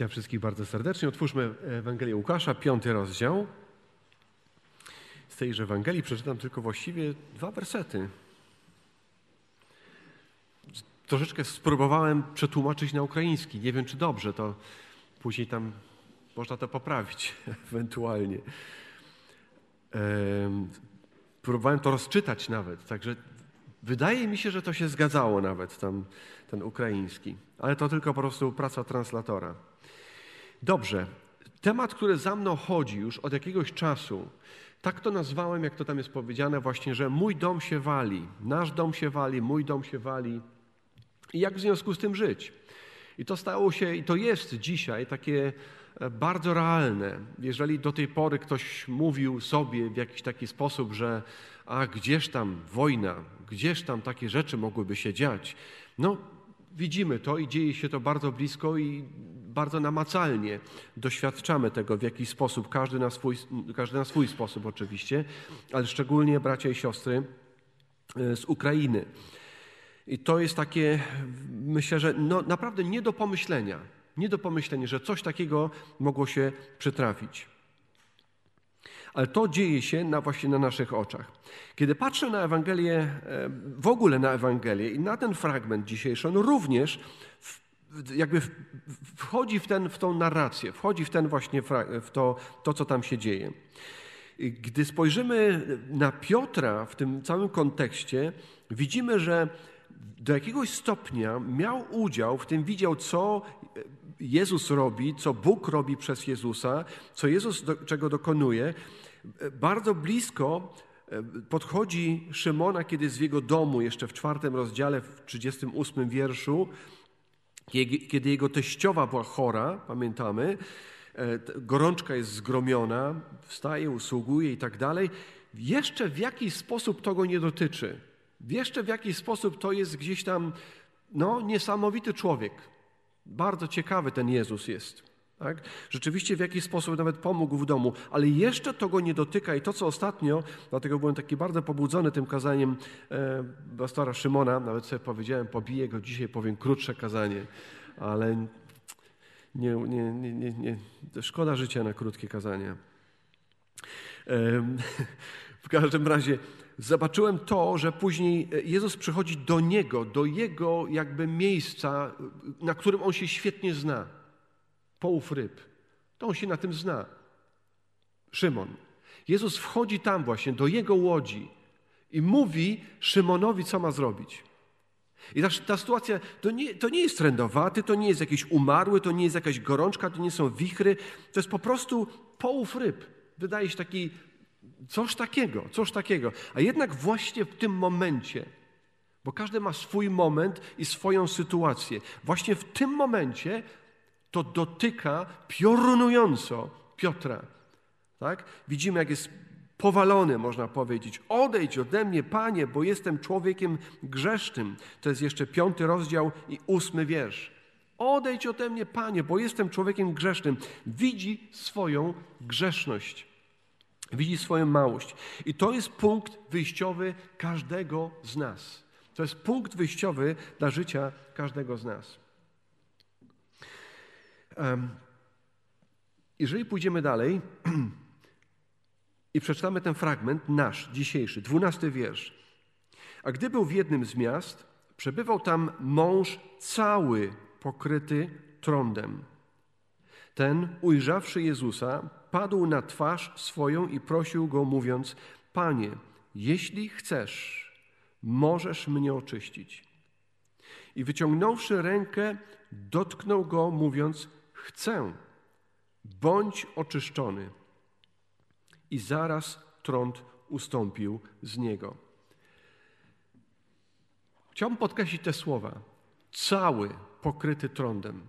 Witam wszystkich bardzo serdecznie. Otwórzmy Ewangelię Łukasza, piąty rozdział. Z tejże Ewangelii przeczytam tylko właściwie dwa wersety. Troszeczkę spróbowałem przetłumaczyć na ukraiński. Nie wiem, czy dobrze, to później tam można to poprawić ewentualnie. Próbowałem to rozczytać nawet, także wydaje mi się, że to się zgadzało nawet tam ten ukraiński, ale to tylko po prostu praca translatora. Dobrze. Temat, który za mną chodzi już od jakiegoś czasu, tak to nazwałem, jak to tam jest powiedziane, właśnie, że mój dom się wali, nasz dom się wali, mój dom się wali. I jak w związku z tym żyć? I to stało się, i to jest dzisiaj takie e, bardzo realne. Jeżeli do tej pory ktoś mówił sobie w jakiś taki sposób, że a gdzież tam wojna, gdzież tam takie rzeczy mogłyby się dziać, no widzimy to i dzieje się to bardzo blisko i bardzo namacalnie doświadczamy tego w jakiś sposób, każdy na swój, każdy na swój sposób oczywiście, ale szczególnie bracia i siostry e, z Ukrainy. I to jest takie, myślę, że no, naprawdę nie do pomyślenia, nie do pomyślenia, że coś takiego mogło się przytrafić. Ale to dzieje się na, właśnie na naszych oczach. Kiedy patrzę na Ewangelię, e, w ogóle na Ewangelię i na ten fragment dzisiejszy, on również jakby wchodzi w, ten, w tą narrację, wchodzi w ten właśnie w to, to, co tam się dzieje. Gdy spojrzymy na Piotra w tym całym kontekście, widzimy, że do jakiegoś stopnia miał udział w tym, widział, co Jezus robi, co Bóg robi przez Jezusa, co Jezus do, czego dokonuje. Bardzo blisko e, podchodzi Szymona, kiedy w jego domu, jeszcze w czwartym rozdziale, w 38 wierszu, kiedy jego teściowa była chora, pamiętamy, e, gorączka jest zgromiona, wstaje, usługuje i tak dalej, jeszcze w jakiś sposób to go nie dotyczy. Jeszcze w jakiś sposób to jest gdzieś tam, no, niesamowity człowiek. Bardzo ciekawy ten Jezus jest. Tak? Rzeczywiście w jakiś sposób nawet pomógł w domu, ale jeszcze to go nie dotyka i to, co ostatnio, dlatego byłem taki bardzo pobudzony tym kazaniem e, pastora Szymona, nawet sobie powiedziałem, pobiję go dzisiaj, powiem krótsze kazanie, ale nie, nie, nie, nie, nie. szkoda życia na krótkie kazania. E, w każdym razie zobaczyłem to, że później Jezus przychodzi do Niego, do Jego jakby miejsca, na którym On się świetnie zna połów ryb. To on się na tym zna. Szymon. Jezus wchodzi tam właśnie, do jego łodzi i mówi Szymonowi, co ma zrobić. I ta, ta sytuacja to nie, to nie jest trędowaty, to nie jest jakiś umarły, to nie jest jakaś gorączka, to nie są wichry, to jest po prostu połów ryb. Wydaje się taki, coś takiego, coś takiego. A jednak właśnie w tym momencie, bo każdy ma swój moment i swoją sytuację, właśnie w tym momencie to dotyka piorunująco Piotra. Tak? Widzimy, jak jest powalony, można powiedzieć. Odejdź ode mnie, Panie, bo jestem człowiekiem grzesznym. To jest jeszcze piąty rozdział i ósmy wiersz. Odejdź ode mnie, Panie, bo jestem człowiekiem grzesznym. Widzi swoją grzeszność. Widzi swoją małość. I to jest punkt wyjściowy każdego z nas. To jest punkt wyjściowy dla życia każdego z nas. Jeżeli pójdziemy dalej i przeczytamy ten fragment nasz, dzisiejszy, dwunasty wiersz. A gdy był w jednym z miast, przebywał tam mąż cały pokryty trądem. Ten, ujrzawszy Jezusa, padł na twarz swoją i prosił go, mówiąc: Panie, jeśli chcesz, możesz mnie oczyścić. I wyciągnąwszy rękę, dotknął go, mówiąc: Chcę, bądź oczyszczony. I zaraz trąd ustąpił z niego. Chciałbym podkreślić te słowa. Cały pokryty trądem.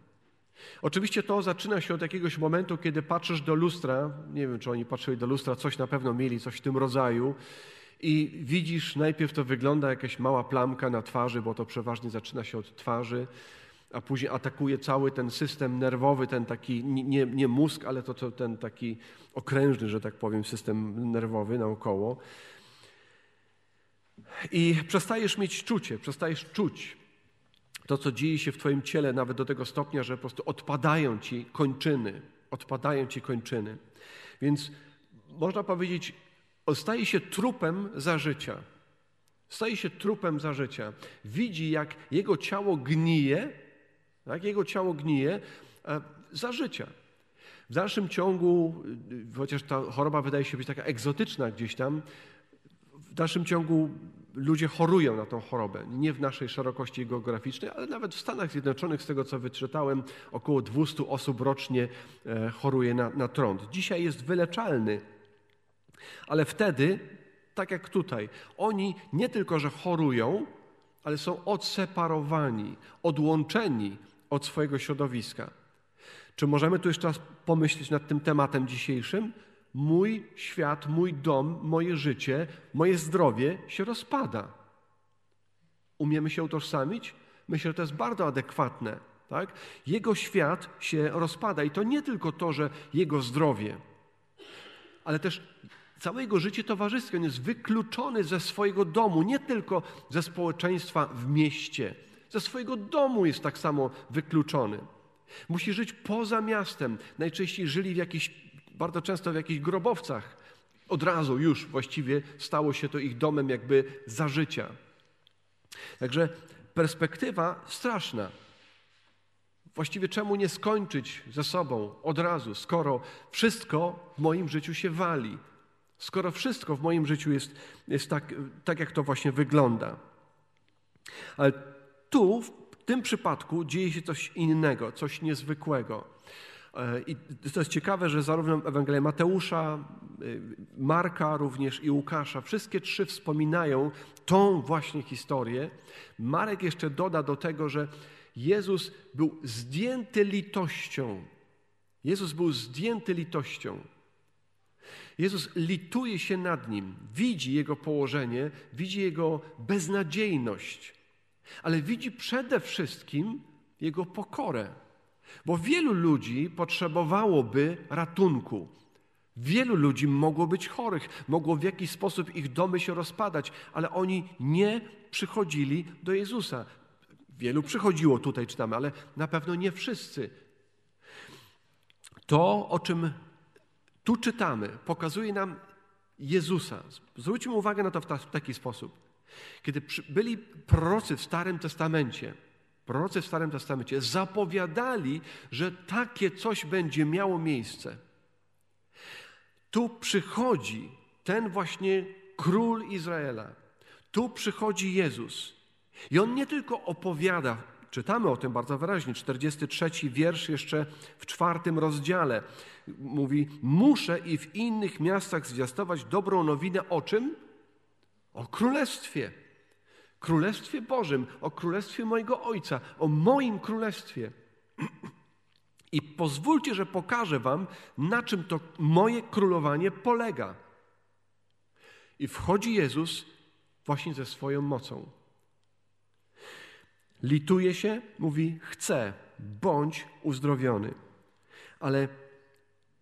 Oczywiście to zaczyna się od jakiegoś momentu, kiedy patrzysz do lustra. Nie wiem, czy oni patrzyli do lustra, coś na pewno mieli, coś w tym rodzaju. I widzisz, najpierw to wygląda jakaś mała plamka na twarzy, bo to przeważnie zaczyna się od twarzy a później atakuje cały ten system nerwowy, ten taki, nie, nie mózg, ale to, to ten taki okrężny, że tak powiem, system nerwowy naokoło. I przestajesz mieć czucie, przestajesz czuć. To, co dzieje się w Twoim ciele, nawet do tego stopnia, że po prostu odpadają Ci kończyny. Odpadają Ci kończyny. Więc można powiedzieć, staje się trupem za życia. Staje się trupem za życia. Widzi, jak jego ciało gnije, jak jego ciało gnije e, za życia. W dalszym ciągu, chociaż ta choroba wydaje się być taka egzotyczna gdzieś tam, w dalszym ciągu ludzie chorują na tą chorobę. Nie w naszej szerokości geograficznej, ale nawet w Stanach Zjednoczonych, z tego co wyczytałem, około 200 osób rocznie e, choruje na, na trąd. Dzisiaj jest wyleczalny, ale wtedy, tak jak tutaj, oni nie tylko, że chorują, ale są odseparowani, odłączeni od swojego środowiska. Czy możemy tu jeszcze raz pomyśleć nad tym tematem dzisiejszym? Mój świat, mój dom, moje życie, moje zdrowie się rozpada. Umiemy się utożsamić? Myślę, że to jest bardzo adekwatne. Tak? Jego świat się rozpada i to nie tylko to, że jego zdrowie, ale też całe jego życie towarzyskie. On jest wykluczony ze swojego domu, nie tylko ze społeczeństwa w mieście, ze swojego domu jest tak samo wykluczony. Musi żyć poza miastem. Najczęściej żyli w jakichś, bardzo często w jakichś grobowcach. Od razu już właściwie stało się to ich domem jakby za życia. Także perspektywa straszna. Właściwie czemu nie skończyć ze sobą od razu, skoro wszystko w moim życiu się wali, skoro wszystko w moim życiu jest, jest tak, tak, jak to właśnie wygląda. Ale tu, w tym przypadku, dzieje się coś innego, coś niezwykłego. E, I to jest ciekawe, że zarówno Ewangelia Mateusza, e, Marka również i Łukasza, wszystkie trzy wspominają tą właśnie historię. Marek jeszcze doda do tego, że Jezus był zdjęty litością. Jezus był zdjęty litością. Jezus lituje się nad nim, widzi jego położenie, widzi jego beznadziejność, ale widzi przede wszystkim jego pokorę. Bo wielu ludzi potrzebowałoby ratunku. Wielu ludzi mogło być chorych, mogło w jakiś sposób ich domy się rozpadać, ale oni nie przychodzili do Jezusa. Wielu przychodziło tutaj, czytamy, ale na pewno nie wszyscy. To, o czym tu czytamy, pokazuje nam Jezusa. Zwróćmy uwagę na to w, taki sposób. Kiedy byli prorocy w Starym Testamencie, prorocy w Starym Testamencie zapowiadali, że takie coś będzie miało miejsce. Tu przychodzi ten właśnie król Izraela. Tu przychodzi Jezus. I on nie tylko opowiada, czytamy o tym bardzo wyraźnie, 43 wiersz jeszcze w czwartym rozdziale. Mówi, muszę i w innych miastach zwiastować dobrą nowinę o czym? O królestwie. Królestwie Bożym, o królestwie mojego Ojca, o moim królestwie. I pozwólcie, że pokażę Wam, na czym to moje królowanie polega. I wchodzi Jezus właśnie ze swoją mocą. Lituje się, mówi: Chcę, bądź uzdrowiony. Ale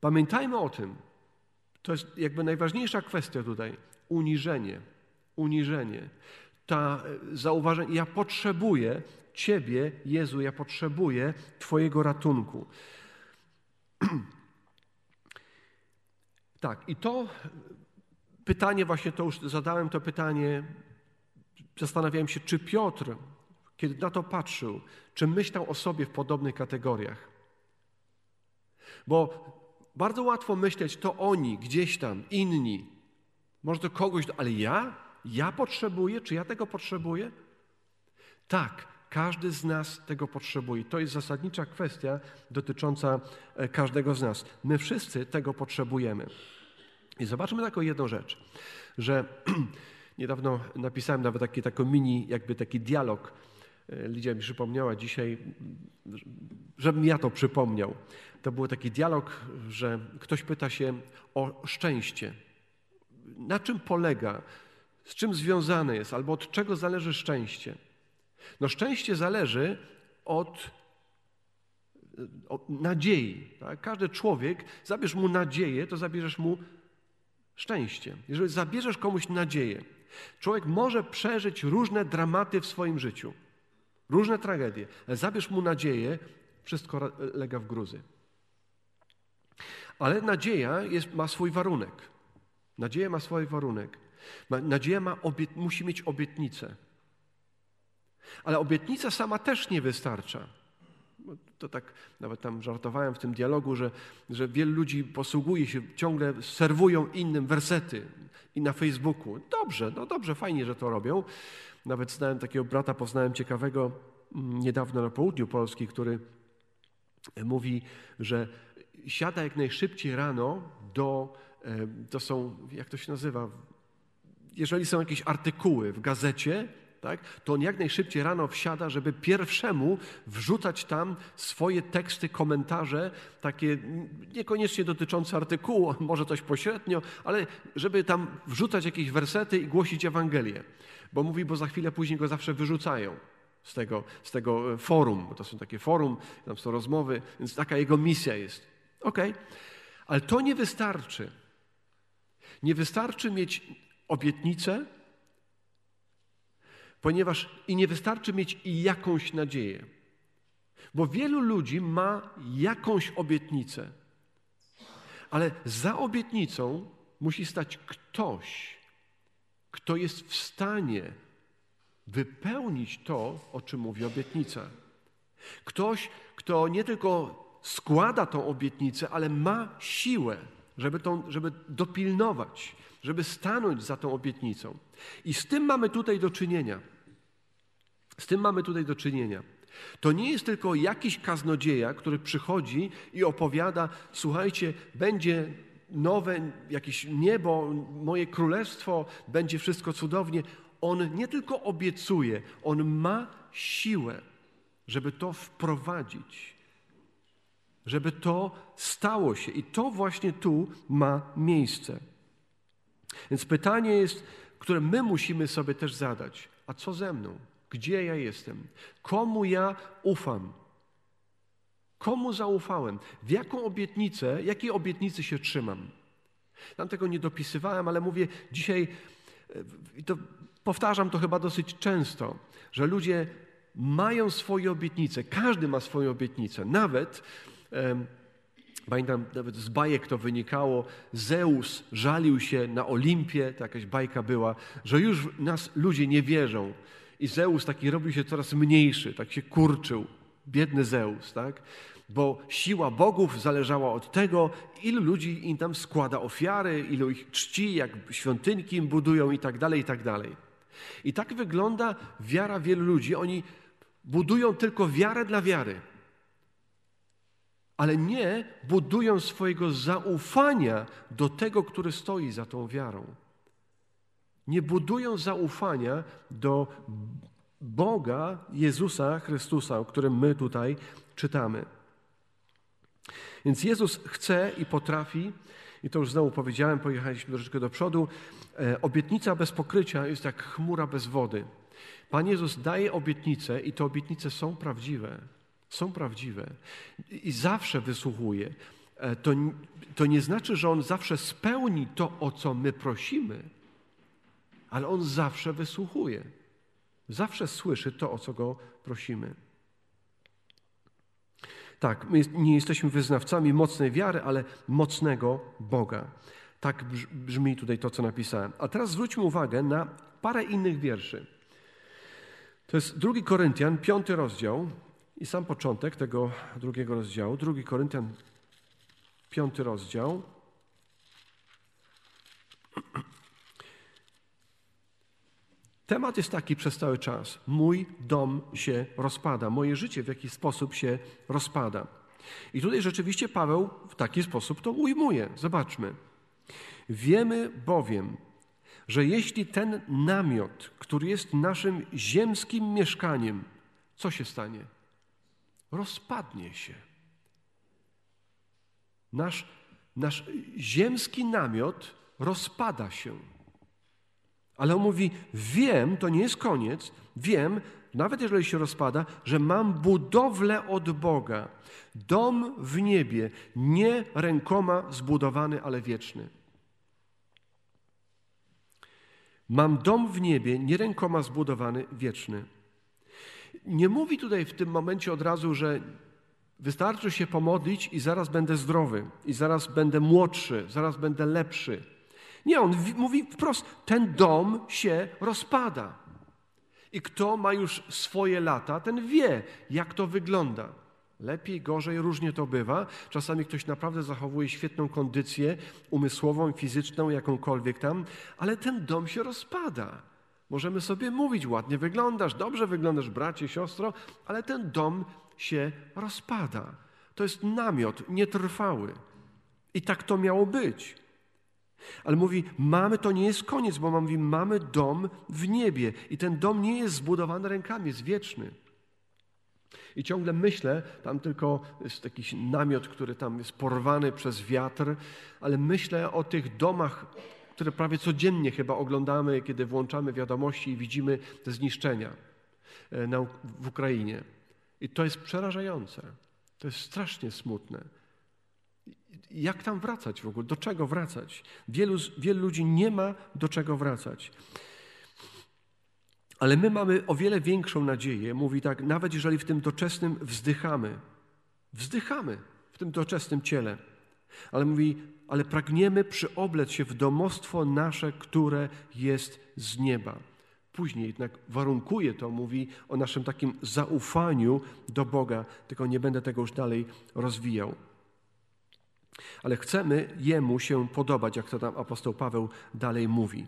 pamiętajmy o tym, to jest jakby najważniejsza kwestia tutaj uniżenie. Uniżenie. Ta e, zauważenie, ja potrzebuję Ciebie, Jezu, ja potrzebuję Twojego ratunku. tak, i to pytanie, właśnie to już zadałem to pytanie, zastanawiałem się, czy Piotr kiedy na to patrzył, czy myślał o sobie w podobnych kategoriach. Bo bardzo łatwo myśleć, to oni, gdzieś tam, inni. Może to kogoś, ale ja? Ja potrzebuję? Czy ja tego potrzebuję? Tak, każdy z nas tego potrzebuje. To jest zasadnicza kwestia dotycząca e, każdego z nas. My wszyscy tego potrzebujemy. I zobaczmy taką jedną rzecz, że niedawno napisałem nawet taki, taki mini, jakby taki dialog E, Lidia mi przypomniała dzisiaj, żebym ja to przypomniał. To był taki dialog, że ktoś pyta się o szczęście. Na czym polega, z czym związane jest, albo od czego zależy szczęście? No, szczęście zależy od, od nadziei. Tak? Każdy człowiek, zabierz mu nadzieję, to zabierzesz mu szczęście. Jeżeli zabierzesz komuś nadzieję, człowiek może przeżyć różne dramaty w swoim życiu. Różne tragedie. Ale zabierz mu nadzieję, wszystko lega w gruzy. Ale nadzieja jest, ma swój warunek. Nadzieja ma swój warunek. Nadzieja ma obiet, musi mieć obietnicę. Ale obietnica sama też nie wystarcza. To tak nawet tam żartowałem w tym dialogu, że, że wielu ludzi posługuje się, ciągle serwują innym wersety i na Facebooku. Dobrze, no dobrze, fajnie, że to robią. Nawet znałem takiego brata, poznałem ciekawego mm, niedawno na południu Polski, który mówi, że siada jak najszybciej rano do, e, to są, jak to się nazywa, jeżeli są jakieś artykuły w gazecie, tak, to on jak najszybciej rano wsiada, żeby pierwszemu wrzucać tam swoje teksty, komentarze, takie niekoniecznie dotyczące artykułu, może coś pośrednio, ale żeby tam wrzucać jakieś wersety i głosić Ewangelię. Bo mówi, bo za chwilę później go zawsze wyrzucają z tego, z tego forum, bo to są takie forum, tam są rozmowy, więc taka jego misja jest. Okej, okay. ale to nie wystarczy. Nie wystarczy mieć obietnicę, ponieważ i nie wystarczy mieć jakąś nadzieję. Bo wielu ludzi ma jakąś obietnicę, ale za obietnicą musi stać ktoś, kto jest w stanie wypełnić to, o czym mówi obietnica. Ktoś, kto nie tylko składa tą obietnicę, ale ma siłę, żeby, tą, żeby dopilnować, żeby stanąć za tą obietnicą. I z tym mamy tutaj do czynienia. Z tym mamy tutaj do czynienia. To nie jest tylko jakiś kaznodzieja, który przychodzi i opowiada: Słuchajcie, będzie nowe jakieś niebo, moje królestwo, będzie wszystko cudownie. On nie tylko obiecuje, on ma siłę, żeby to wprowadzić, żeby to stało się. I to właśnie tu ma miejsce. Więc pytanie jest, które my musimy sobie też zadać: a co ze mną? Gdzie ja jestem? Komu ja ufam? Komu zaufałem? W jaką obietnicę, jakiej obietnicy się trzymam? Tam tego nie dopisywałem, ale mówię dzisiaj, i to powtarzam to chyba dosyć często, że ludzie mają swoje obietnice. Każdy ma swoje obietnice. Nawet Pamiętam, nawet z bajek to wynikało. Zeus żalił się na Olimpie, to jakaś bajka była, że już nas ludzie nie wierzą. I Zeus taki robił się coraz mniejszy, tak się kurczył. Biedny Zeus, tak? Bo siła bogów zależała od tego, ilu ludzi im tam składa ofiary, ilu ich czci, jak świątynki im budują i tak dalej, i tak dalej. I tak wygląda wiara wielu ludzi. Oni budują tylko wiarę dla wiary ale nie budują swojego zaufania do tego, który stoi za tą wiarą. Nie budują zaufania do Boga, Jezusa Chrystusa, o którym my tutaj czytamy. Więc Jezus chce i potrafi, i to już znowu powiedziałem, pojechaliśmy troszeczkę do przodu, e, obietnica bez pokrycia jest jak chmura bez wody. Pan Jezus daje obietnice i te obietnice są prawdziwe są prawdziwe i zawsze wysłuchuje, e, to, to nie znaczy, że On zawsze spełni to, o co my prosimy, ale On zawsze wysłuchuje. Zawsze słyszy to, o co Go prosimy. Tak, my nie jesteśmy wyznawcami mocnej wiary, ale mocnego Boga. Tak brzmi tutaj to, co napisałem. A teraz zwróćmy uwagę na parę innych wierszy. To jest 2 Koryntian, piąty rozdział, i sam początek tego drugiego rozdziału, drugi Koryntian, piąty rozdział. Temat jest taki przez cały czas. Mój dom się rozpada, moje życie w jakiś sposób się rozpada. I tutaj rzeczywiście Paweł w taki sposób to ujmuje. Zobaczmy. Wiemy bowiem, że jeśli ten namiot, który jest naszym ziemskim mieszkaniem, co się stanie? Rozpadnie się. Nasz, nasz ziemski namiot rozpada się. Ale on mówi: Wiem, to nie jest koniec, wiem, nawet jeżeli się rozpada, że mam budowlę od Boga, dom w niebie, nie rękoma zbudowany, ale wieczny. Mam dom w niebie, nie rękoma zbudowany, wieczny. Nie mówi tutaj w tym momencie od razu, że wystarczy się pomodlić i zaraz będę zdrowy, i zaraz będę młodszy, zaraz będę lepszy. Nie, on mówi wprost: ten dom się rozpada. I kto ma już swoje lata, ten wie, jak to wygląda. Lepiej, gorzej, różnie to bywa. Czasami ktoś naprawdę zachowuje świetną kondycję umysłową, fizyczną, jakąkolwiek tam, ale ten dom się rozpada. Możemy sobie mówić, ładnie wyglądasz, dobrze wyglądasz, bracie, siostro, ale ten dom się rozpada. To jest namiot nietrwały. I tak to miało być. Ale mówi, mamy, to nie jest koniec, bo mówi, mamy dom w niebie. I ten dom nie jest zbudowany rękami, jest wieczny. I ciągle myślę, tam tylko jest jakiś namiot, który tam jest porwany przez wiatr, ale myślę o tych domach, które prawie codziennie chyba oglądamy, kiedy włączamy wiadomości i widzimy te zniszczenia e, w Ukrainie. I to jest przerażające. To jest strasznie smutne. Jak tam wracać w ogóle? Do czego wracać? Wielu, wielu ludzi nie ma do czego wracać. Ale my mamy o wiele większą nadzieję. Mówi tak, nawet jeżeli w tym doczesnym wzdychamy, wzdychamy w tym doczesnym ciele. Ale mówi, ale pragniemy przyoblec się w domostwo nasze, które jest z nieba. Później jednak warunkuje to, mówi o naszym takim zaufaniu do Boga, tylko nie będę tego już dalej rozwijał. Ale chcemy Jemu się podobać, jak to tam apostoł Paweł dalej mówi.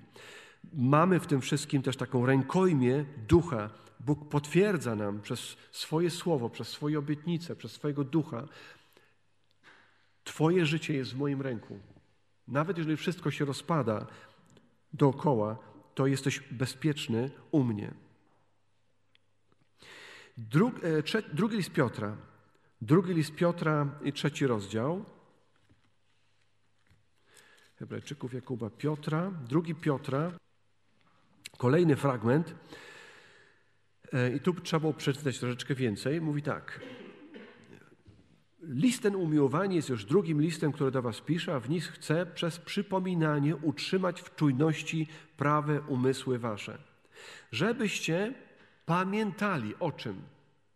Mamy w tym wszystkim też taką rękojmię ducha. Bóg potwierdza nam przez swoje słowo, przez swoje obietnice, przez swojego ducha. Twoje życie jest w moim ręku. Nawet jeżeli wszystko się rozpada dookoła, to jesteś bezpieczny u mnie. Drug, e, trze, drugi list Piotra. Drugi list Piotra i trzeci rozdział. Hebrajczyków Jakuba Piotra. Drugi Piotra. Kolejny fragment. E, I tu trzeba było przeczytać troszeczkę więcej. Mówi tak. List ten umiłowani jest już drugim listem, który do Was pisze, a w nich chcę przez przypominanie utrzymać w czujności prawe umysły Wasze, żebyście pamiętali o czym?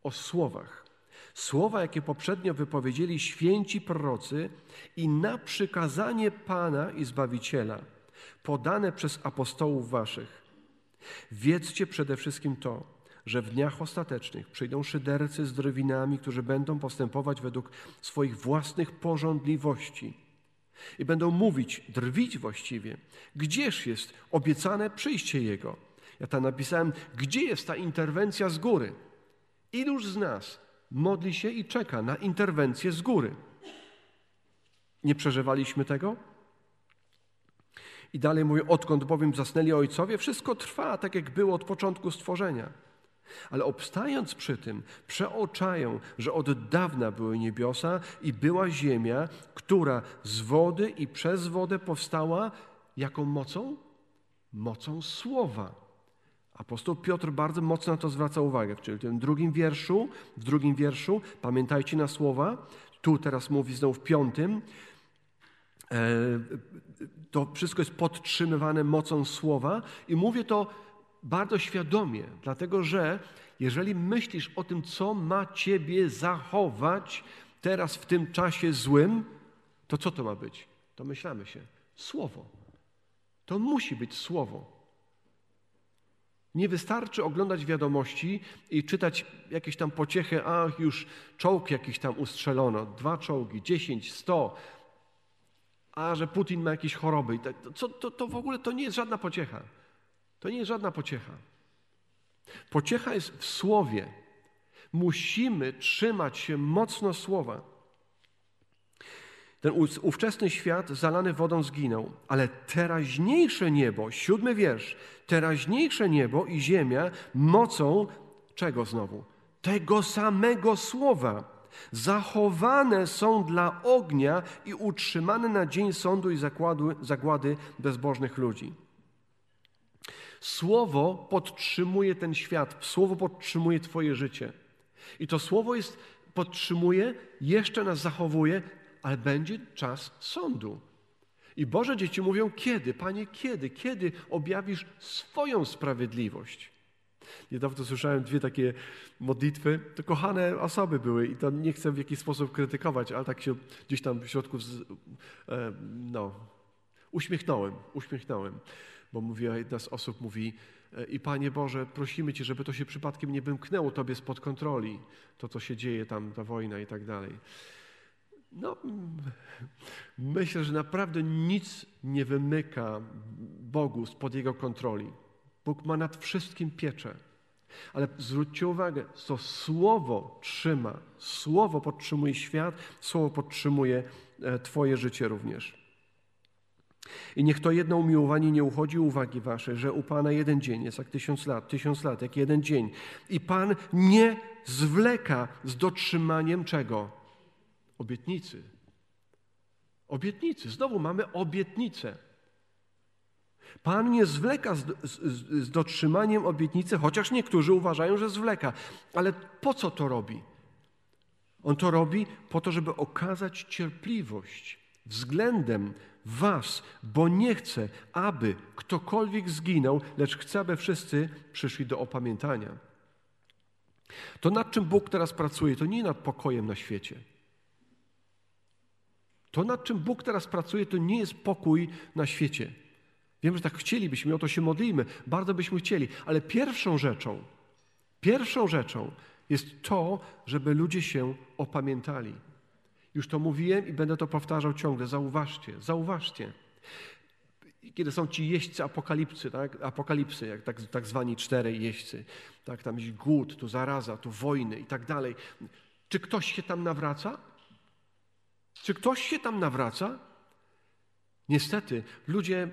O słowach. Słowa, jakie poprzednio wypowiedzieli święci prorocy i na przykazanie Pana i Zbawiciela, podane przez apostołów Waszych. Wiedzcie przede wszystkim to, że w dniach ostatecznych przyjdą szydercy z drwinami, którzy będą postępować według swoich własnych porządliwości i będą mówić, drwić właściwie, gdzież jest obiecane przyjście Jego. Ja tam napisałem, gdzie jest ta interwencja z góry? Iluż z nas modli się i czeka na interwencję z góry? Nie przeżywaliśmy tego? I dalej mówię, odkąd bowiem zasnęli ojcowie, wszystko trwa tak, jak było od początku stworzenia. Ale obstając przy tym, przeoczają, że od dawna były niebiosa i była ziemia, która z wody i przez wodę powstała jaką mocą? Mocą słowa. Apostoł Piotr bardzo mocno na to zwraca uwagę, czyli w tym drugim wierszu, w drugim wierszu, pamiętajcie na słowa, tu teraz mówi znowu w piątym, e, to wszystko jest podtrzymywane mocą słowa i mówię to bardzo świadomie, dlatego że jeżeli myślisz o tym, co ma ciebie zachować teraz w tym czasie złym, to co to ma być? To myślamy się. Słowo. To musi być słowo. Nie wystarczy oglądać wiadomości i czytać jakieś tam pociechy, a już czołg jakiś tam ustrzelono, dwa czołgi, dziesięć, sto, a że Putin ma jakieś choroby. Tak, to, to, to w ogóle to nie jest żadna pociecha. To nie jest żadna pociecha. Pociecha jest w słowie. Musimy trzymać się mocno słowa. Ten ówczesny świat zalany wodą zginął, ale teraźniejsze niebo, siódmy wiersz, teraźniejsze niebo i ziemia mocą czego znowu? Tego samego słowa. Zachowane są dla ognia i utrzymane na dzień sądu i zagłady bezbożnych ludzi. Słowo podtrzymuje ten świat, słowo podtrzymuje Twoje życie. I to słowo jest, podtrzymuje, jeszcze nas zachowuje, ale będzie czas sądu. I Boże dzieci mówią: Kiedy, Panie, kiedy? Kiedy objawisz swoją sprawiedliwość? Niedawno słyszałem dwie takie modlitwy. To kochane osoby były i to nie chcę w jakiś sposób krytykować, ale tak się gdzieś tam w środku z, e, no, uśmiechnąłem, uśmiechnąłem. Bo mówiła, jedna z osób mówi, e, i Panie Boże, prosimy Cię, żeby to się przypadkiem nie wymknęło Tobie spod kontroli, to co się dzieje tam, ta wojna i tak dalej. No, myślę, że naprawdę nic nie wymyka Bogu spod Jego kontroli. Bóg ma nad wszystkim pieczę. Ale zwróćcie uwagę, to słowo trzyma, słowo podtrzymuje świat, słowo podtrzymuje e, Twoje życie również. I niech to jedno umiłowanie nie uchodzi uwagi waszej, że u Pana jeden dzień jest jak tysiąc lat, tysiąc lat jak jeden dzień. I Pan nie zwleka z dotrzymaniem czego? Obietnicy. Obietnicy. Znowu mamy obietnicę. Pan nie zwleka z, z, z, dotrzymaniem obietnicy, chociaż niektórzy uważają, że zwleka. Ale po co to robi? On to robi po to, żeby okazać cierpliwość względem Was, bo nie chce, aby ktokolwiek zginął, lecz chce, aby wszyscy przyszli do opamiętania. To nad czym Bóg teraz pracuje, to nie nad pokojem na świecie. To nad czym Bóg teraz pracuje, to nie jest pokój na świecie. Wiem, że tak chcielibyśmy, o to się modlimy, bardzo byśmy chcieli, ale pierwszą rzeczą, pierwszą rzeczą jest to, żeby ludzie się opamiętali. Już to mówiłem i będę to powtarzał ciągle. Zauważcie, zauważcie. Kiedy są ci jeźdźcy apokalipsy, tak? apokalipsy, jak tak, tak zwani czterej jeźdźcy, tak? tam jest głód, tu zaraza, tu wojny i tak dalej. Czy ktoś się tam nawraca? Czy ktoś się tam nawraca? Niestety, ludzie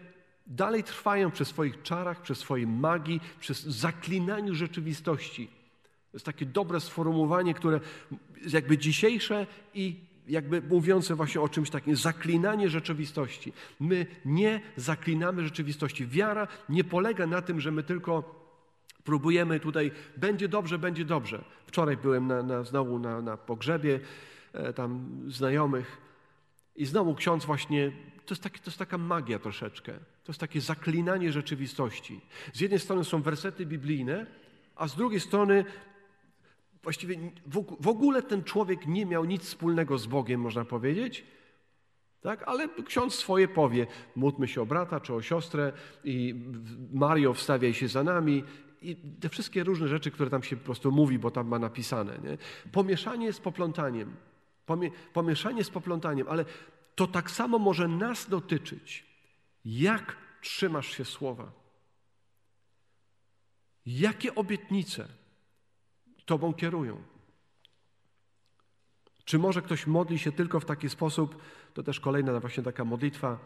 dalej trwają przy swoich czarach, przy swojej magii, przy zaklinaniu rzeczywistości. To jest takie dobre sformułowanie, które jest jakby dzisiejsze i jakby mówiące właśnie o czymś takim, zaklinanie rzeczywistości. My nie zaklinamy rzeczywistości. Wiara nie polega na tym, że my tylko próbujemy tutaj, będzie dobrze, będzie dobrze. Wczoraj byłem na, na, znowu na, na pogrzebie e, tam znajomych i znowu ksiądz właśnie, to jest, taki, to jest taka magia troszeczkę. To jest takie zaklinanie rzeczywistości. Z jednej strony są wersety biblijne, a z drugiej strony właściwie w ogóle ten człowiek nie miał nic wspólnego z Bogiem, można powiedzieć. Tak? Ale ksiądz swoje powie, módlmy się o brata czy o siostrę i Mario wstawiaj się za nami i te wszystkie różne rzeczy, które tam się po prostu mówi, bo tam ma napisane. Nie? Pomieszanie z poplątaniem. Pomie, pomieszanie z poplątaniem, ale to tak samo może nas dotyczyć. Jak trzymasz się słowa? Jakie obietnice Tobą kierują? Czy może ktoś modli się tylko w taki sposób, to też kolejna właśnie taka modlitwa,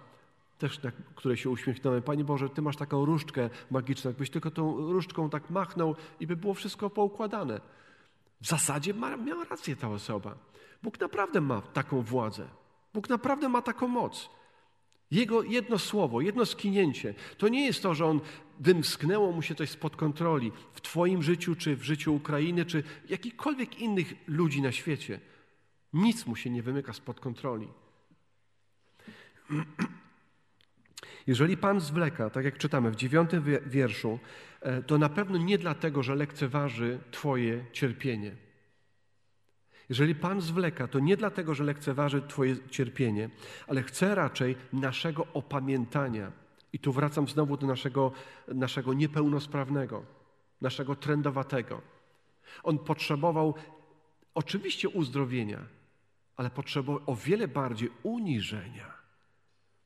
też na której się uśmiechnąłem. Panie Boże, Ty masz taką różdżkę magiczną, jakbyś tylko tą różdżką tak machnął i by było wszystko poukładane. W zasadzie ma, miała rację ta osoba. Bóg naprawdę ma taką władzę. Bóg naprawdę ma taką moc. Jego jedno słowo, jedno skinięcie, to nie jest to, że on wymsknęło mu się coś spod kontroli w Twoim życiu, czy w życiu Ukrainy, czy jakichkolwiek innych ludzi na świecie. Nic mu się nie wymyka spod kontroli. Jeżeli Pan zwleka, tak jak czytamy w dziewiątym wierszu, e, to na pewno nie dlatego, że lekceważy Twoje cierpienie. Jeżeli Pan zwleka, to nie dlatego, że lekceważy Twoje cierpienie, ale chce raczej naszego opamiętania. I tu wracam znowu do naszego, naszego niepełnosprawnego, naszego trendowatego. On potrzebował oczywiście uzdrowienia, ale potrzebował o wiele bardziej uniżenia.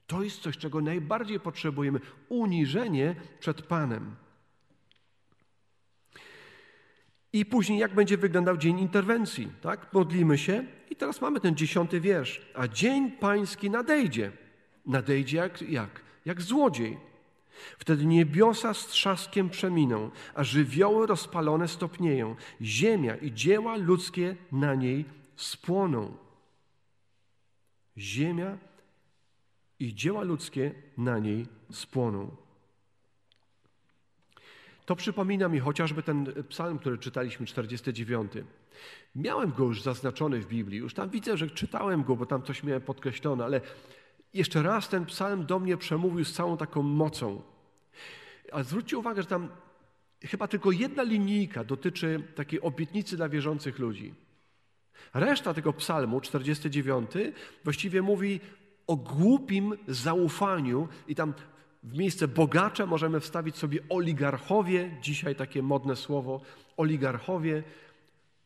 To jest coś, czego najbardziej potrzebujemy uniżenie przed Panem. I później, jak będzie wyglądał dzień interwencji, tak? Modlimy się i teraz mamy ten dziesiąty wiersz. A dzień pański nadejdzie. Nadejdzie jak, jak? Jak złodziej. Wtedy niebiosa z trzaskiem przeminą, a żywioły rozpalone stopnieją. Ziemia i dzieła ludzkie na niej spłoną. Ziemia i dzieła ludzkie na niej spłoną. To przypomina mi chociażby ten psalm, który czytaliśmy, 49. Miałem go już zaznaczony w Biblii, już tam widzę, że czytałem go, bo tam coś miałem podkreślone, ale jeszcze raz ten psalm do mnie przemówił z całą taką mocą. Ale zwróćcie uwagę, że tam chyba tylko jedna linijka dotyczy takiej obietnicy dla wierzących ludzi. Reszta tego psalmu, 49, właściwie mówi o głupim zaufaniu i tam w miejsce bogacza możemy wstawić sobie oligarchowie, dzisiaj takie modne słowo, oligarchowie,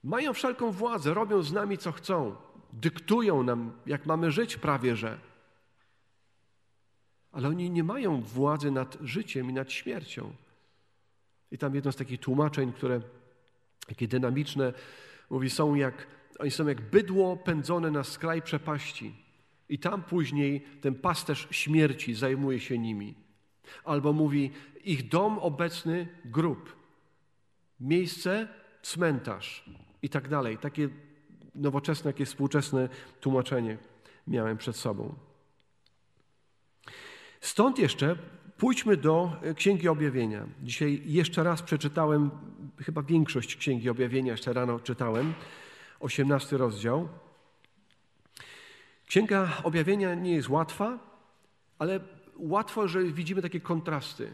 mają wszelką władzę, robią z nami co chcą, dyktują nam, jak mamy żyć prawie że. Ale oni nie mają władzy nad życiem i nad śmiercią. I tam jedno z takich tłumaczeń, które takie dynamiczne, mówi, są jak, oni są jak bydło pędzone na skraj przepaści. I tam później ten pasterz śmierci zajmuje się nimi. Albo mówi, ich dom obecny grób, miejsce cmentarz i tak dalej. Takie nowoczesne, jakieś współczesne tłumaczenie miałem przed sobą. Stąd jeszcze pójdźmy do Księgi Objawienia. Dzisiaj jeszcze raz przeczytałem, chyba większość Księgi Objawienia jeszcze rano czytałem, 18 rozdział. Księga Objawienia nie jest łatwa, ale łatwo, że widzimy takie kontrasty.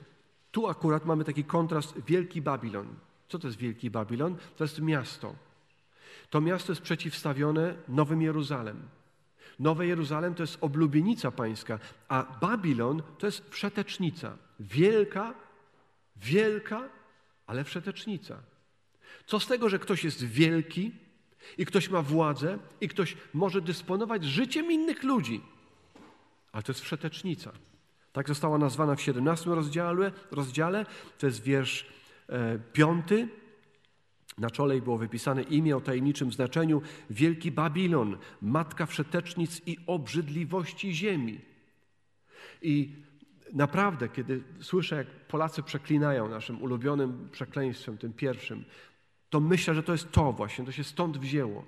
Tu akurat mamy taki kontrast Wielki Babilon. Co to jest Wielki Babilon? To jest miasto. To miasto jest przeciwstawione Nowym Jeruzalem. Nowe Jeruzalem to jest oblubienica pańska, a Babilon to jest wszetecznica. Wielka, wielka, ale wszetecznica. Co z tego, że ktoś jest wielki i ktoś ma władzę i ktoś może dysponować życiem innych ludzi, ale to jest wszetecznica. Tak została nazwana w 17 rozdziale, rozdziale to jest wiersz e, piąty. Na czole było wypisane imię o tajemniczym znaczeniu Wielki Babilon, matka wszetecznic i obrzydliwości ziemi. I naprawdę, kiedy słyszę, jak Polacy przeklinają naszym ulubionym przekleństwem, tym pierwszym, to myślę, że to jest to właśnie, to się stąd wzięło.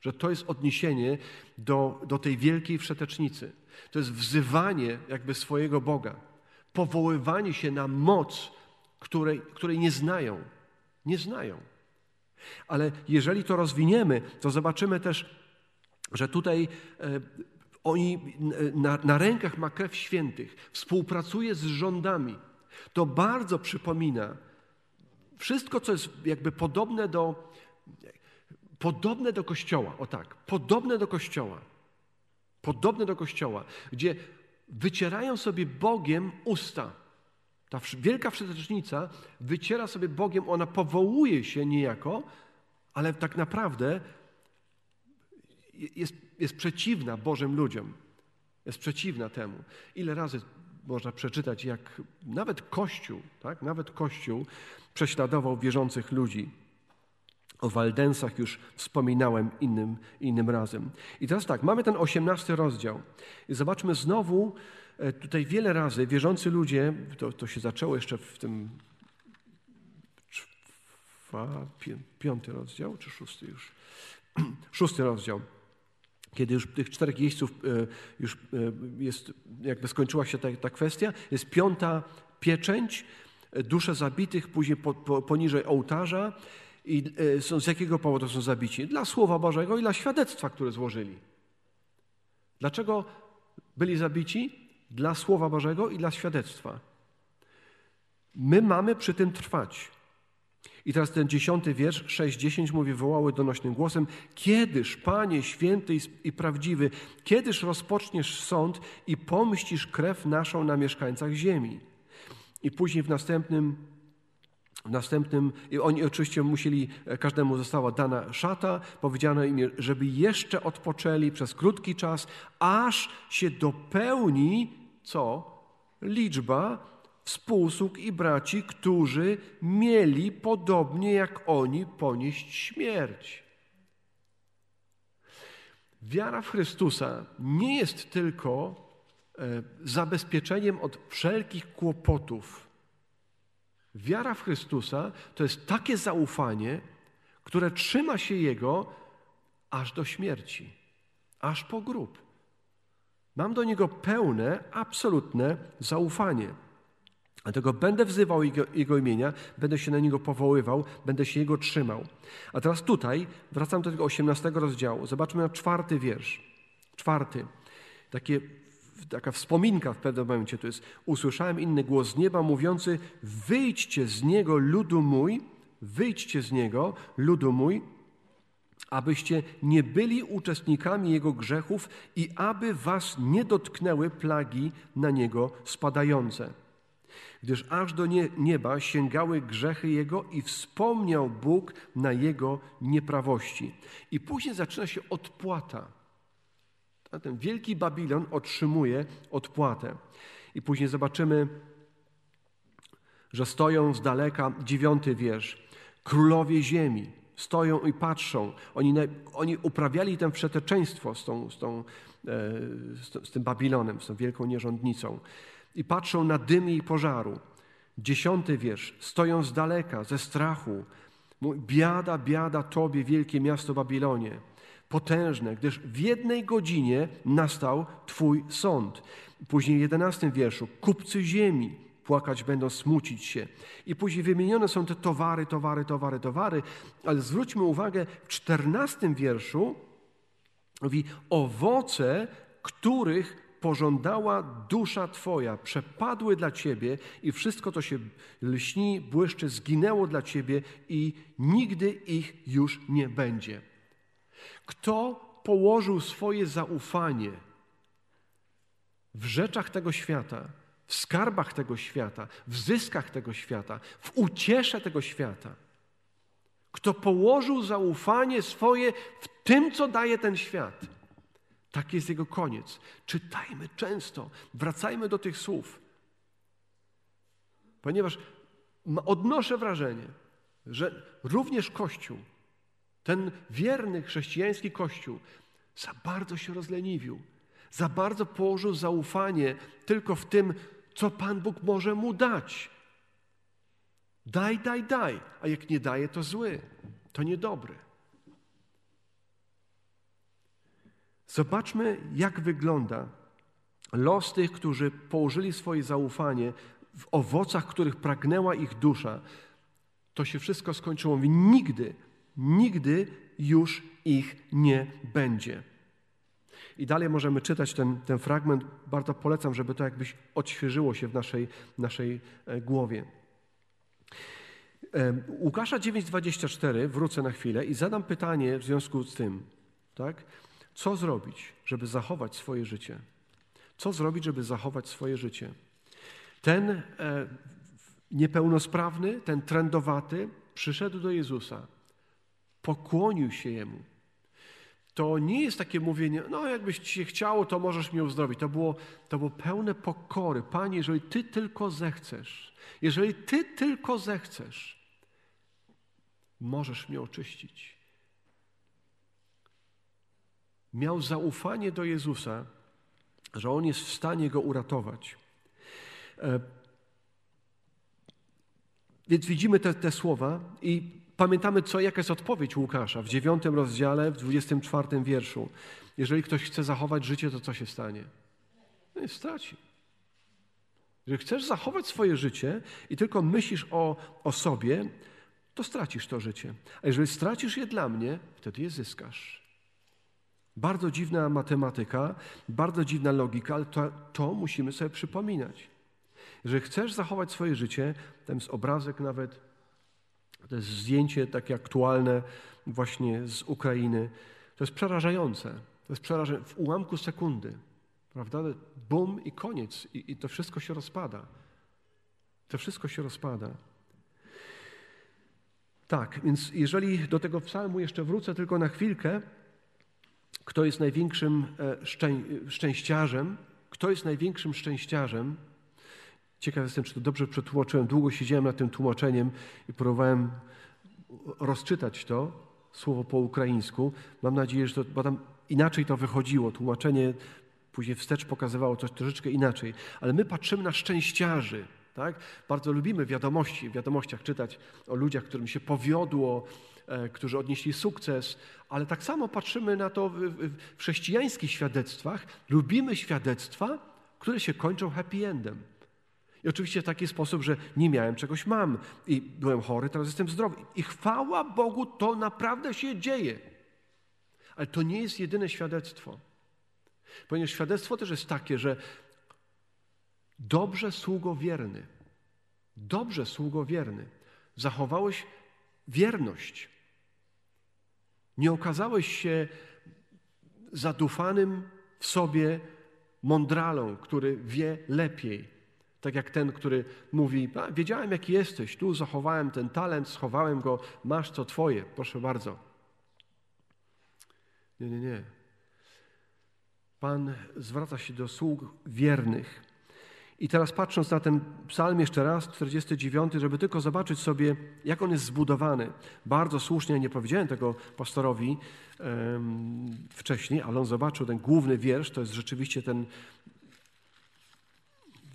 Że to jest odniesienie do, do tej wielkiej wszetecznicy. To jest wzywanie jakby swojego Boga, powoływanie się na moc, której, której nie znają. Nie znają. Ale jeżeli to rozwiniemy, to zobaczymy też, że tutaj e, oni na, na rękach ma krew świętych, współpracuje z rządami. To bardzo przypomina wszystko, co jest jakby podobne do, podobne do Kościoła. O tak, podobne do Kościoła. Podobne do Kościoła, gdzie wycierają sobie Bogiem usta. Ta wielka wszetecznica wyciera sobie Bogiem, ona powołuje się niejako, ale tak naprawdę jest, jest przeciwna Bożym ludziom. Jest przeciwna temu. Ile razy można przeczytać, jak nawet Kościół, tak? nawet Kościół prześladował wierzących ludzi. O Waldensach już wspominałem innym, innym razem. I teraz tak, mamy ten osiemnasty rozdział. I zobaczmy znowu, tutaj wiele razy wierzący ludzie, to, to się zaczęło jeszcze w tym piąty rozdział, czy szósty już? Szósty rozdział. Kiedy już tych czterech jeźdźców e, już e, jest, jakby skończyła się ta, ta kwestia, jest piąta pieczęć, dusze zabitych, później po, po, poniżej ołtarza, i e, są, z jakiego powodu są zabici? Dla Słowa Bożego i dla świadectwa, które złożyli. Dlaczego byli zabici? Dla Słowa Bożego i dla świadectwa. My mamy przy tym trwać. I teraz ten dziesiąty wiersz, 6-10 mówi, wołały donośnym głosem, kiedyż, Panie święty i prawdziwy, kiedyż rozpoczniesz sąd i pomścisz krew naszą na mieszkańcach ziemi. I później w następnym w następnym, oni oczywiście musieli, e, każdemu została dana szata, powiedziano im, żeby jeszcze odpoczęli przez krótki czas, aż się dopełni, co? Liczba współsług i braci, którzy mieli podobnie jak oni ponieść śmierć. Wiara w Chrystusa nie jest tylko e, zabezpieczeniem od wszelkich kłopotów, Wiara w Chrystusa to jest takie zaufanie, które trzyma się Jego aż do śmierci, aż po grób. Mam do Niego pełne, absolutne zaufanie. Dlatego będę wzywał jego, jego, imienia, będę się na Niego powoływał, będę się Jego trzymał. A teraz tutaj, wracam do tego 18 rozdziału, zobaczmy na czwarty wiersz. Czwarty. Takie taka wspominka w pewnym momencie to jest usłyszałem inny głos z nieba mówiący wyjdźcie z niego ludu mój, wyjdźcie z niego ludu mój, abyście nie byli uczestnikami jego grzechów i aby was nie dotknęły plagi na niego spadające. Gdyż aż do nieba sięgały grzechy jego i wspomniał Bóg na jego nieprawości. I później zaczyna się odpłata. Ten wielki Babilon otrzymuje odpłatę. I później zobaczymy, że stoją z daleka, dziewiąty wiersz, królowie ziemi stoją i patrzą. Oni, oni uprawiali ten przeteczeństwo z, tą, z, tą, e, z, z tym Babilonem, z tą wielką nierządnicą. I patrzą na dym i pożaru. Dziesiąty wiersz. Stoją z daleka, ze strachu. Biada, biada Tobie, wielkie miasto Babilonie. Potężne, gdyż w jednej godzinie nastał Twój sąd. Później jedenastym wierszu. Kupcy ziemi płakać będą, smucić się. I później wymienione są te towary, towary, towary, towary, ale zwróćmy uwagę, w czternastym wierszu mówi owoce, których pożądała dusza Twoja, przepadły dla Ciebie i wszystko to się lśni, błyszczy, zginęło dla Ciebie i nigdy ich już nie będzie. Kto położył swoje zaufanie w rzeczach tego świata, w skarbach tego świata, w zyskach tego świata, w uciesze tego świata. Kto położył zaufanie swoje w tym, co daje ten świat. Tak jest jego koniec. Czytajmy często, wracajmy do tych słów. Ponieważ odnoszę wrażenie, że również Kościół, ten wierny chrześcijański Kościół, za bardzo się rozleniwił, za bardzo położył zaufanie tylko w tym, co Pan Bóg może mu dać. Daj, daj, daj, a jak nie daje, to zły, to niedobry. Zobaczmy, jak wygląda los tych, którzy położyli swoje zaufanie w owocach, których pragnęła ich dusza. To się wszystko skończyło. Mówi, nigdy, nigdy już ich nie będzie. I dalej możemy czytać ten, ten fragment. Bardzo polecam, żeby to jakbyś odświeżyło się w naszej, naszej e, głowie. Łukasza 9:24 wrócę na chwilę i zadam pytanie w związku z tym, tak? Co zrobić, żeby zachować swoje życie? Co zrobić, żeby zachować swoje życie? Ten e, niepełnosprawny, ten trendowaty przyszedł do Jezusa, pokłonił się Jemu, to nie jest takie mówienie, no jakbyś ci się chciało, to możesz mnie uzdrowić. To było, to było pełne pokory. Panie, jeżeli Ty tylko zechcesz, jeżeli Ty tylko zechcesz, możesz mnie oczyścić. Miał zaufanie do Jezusa, że On jest w stanie go uratować. E, więc widzimy te, te słowa i Pamiętamy, co, jaka jest odpowiedź Łukasza w dziewiątym rozdziale, w dwudziestym czwartym wierszu. Jeżeli ktoś chce zachować życie, to co się stanie? No jest straci. Jeżeli chcesz zachować swoje życie i tylko myślisz o, o sobie, to stracisz to życie. A jeżeli stracisz je dla mnie, wtedy je zyskasz. Bardzo dziwna matematyka, bardzo dziwna logika, ale to, to musimy sobie przypominać. Jeżeli chcesz zachować swoje życie, ten jest obrazek nawet to jest zdjęcie takie aktualne właśnie z Ukrainy. To jest przerażające. To jest przerażające. W ułamku sekundy, prawda? Bum i koniec. I, I to wszystko się rozpada. To wszystko się rozpada. Tak, więc jeżeli do tego psalmu jeszcze wrócę tylko na chwilkę, kto jest największym e, szczę szczęściarzem? Kto jest największym szczęściarzem? Ciekaw jestem, czy to dobrze przetłumaczyłem. Długo siedziałem nad tym tłumaczeniem i próbowałem rozczytać to, słowo po ukraińsku. Mam nadzieję, że to, bo tam inaczej to wychodziło. Tłumaczenie później wstecz pokazywało coś troszeczkę inaczej. Ale my patrzymy na szczęściarzy. Tak? Bardzo lubimy wiadomości, w wiadomościach czytać o ludziach, którym się powiodło, e, którzy odnieśli sukces, ale tak samo patrzymy na to w, w, w chrześcijańskich świadectwach. Lubimy świadectwa, które się kończą happy endem. I oczywiście w taki sposób, że nie miałem czegoś, mam. I byłem chory, teraz jestem zdrowy. I chwała Bogu, to naprawdę się dzieje. Ale to nie jest jedyne świadectwo. Ponieważ świadectwo też jest takie, że dobrze sługo wierny, dobrze sługo wierny, zachowałeś wierność. Nie okazałeś się zadufanym w sobie mądralą, który wie lepiej. Tak jak ten, który mówi: Wiedziałem, jaki jesteś, tu zachowałem ten talent, schowałem go, masz co twoje, proszę bardzo. Nie, nie, nie. Pan zwraca się do sług wiernych. I teraz patrząc na ten psalm jeszcze raz, 49, żeby tylko zobaczyć sobie, jak on jest zbudowany. Bardzo słusznie, nie powiedziałem tego pastorowi um, wcześniej, ale on zobaczył ten główny wiersz, to jest rzeczywiście ten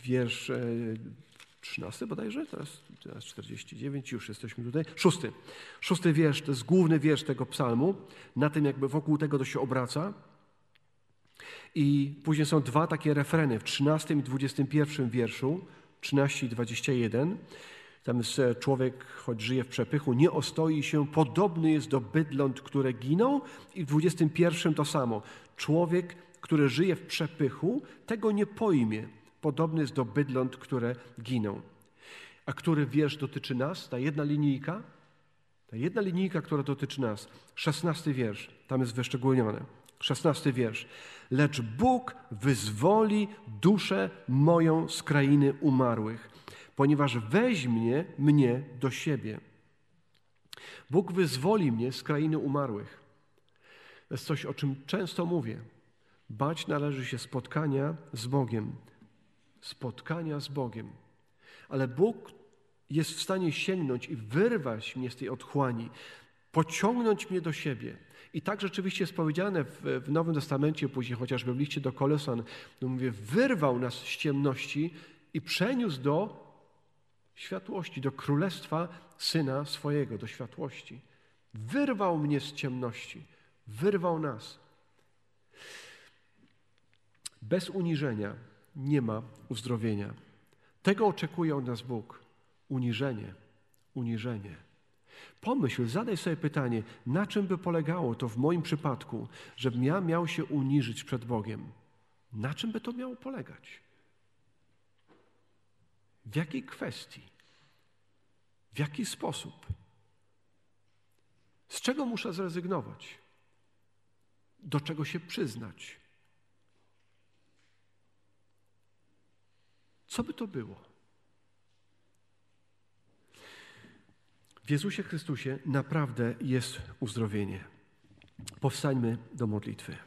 wiersz e, 13 bodajże, teraz, teraz 49, już jesteśmy tutaj. Szósty. Szósty wiersz, to jest główny wiersz tego psalmu. Na tym jakby wokół tego to się obraca. I później są dwa takie refreny w 13 i 21 wierszu, 13 i 21. Tam jest e, człowiek, choć żyje w przepychu, nie ostoi się, podobny jest do bydląt, które giną. I w 21 to samo. Człowiek, który żyje w przepychu, tego nie pojmie. Podobny jest do bydląt, które giną. A który wiersz dotyczy nas? Ta jedna linijka? Ta jedna linijka, która dotyczy nas. Szesnasty wiersz, tam jest wyszczególnione. Szesnasty wiersz. Lecz Bóg wyzwoli duszę moją z krainy umarłych, ponieważ weźmie mnie do siebie. Bóg wyzwoli mnie z krainy umarłych. To jest coś, o czym często mówię. Bać należy się spotkania z Bogiem. Spotkania z Bogiem. Ale Bóg jest w stanie sięgnąć i wyrwać mnie z tej otchłani, pociągnąć mnie do siebie. I tak rzeczywiście jest powiedziane w, w Nowym Testamencie, później chociażby w liście do Kolosan, no mówię, wyrwał nas z ciemności i przeniósł do światłości, do królestwa Syna swojego, do światłości. Wyrwał mnie z ciemności, wyrwał nas. Bez uniżenia nie ma uzdrowienia. Tego oczekuje od nas Bóg. Uniżenie, uniżenie. Pomyśl, zadaj sobie pytanie, na czym by polegało to w moim przypadku, żebym ja miał się uniżyć przed Bogiem? Na czym by to miało polegać? W jakiej kwestii? W jaki sposób? Z czego muszę zrezygnować? Do czego się przyznać? Co by to było? W Jezusie Chrystusie naprawdę jest uzdrowienie. Powstańmy do modlitwy.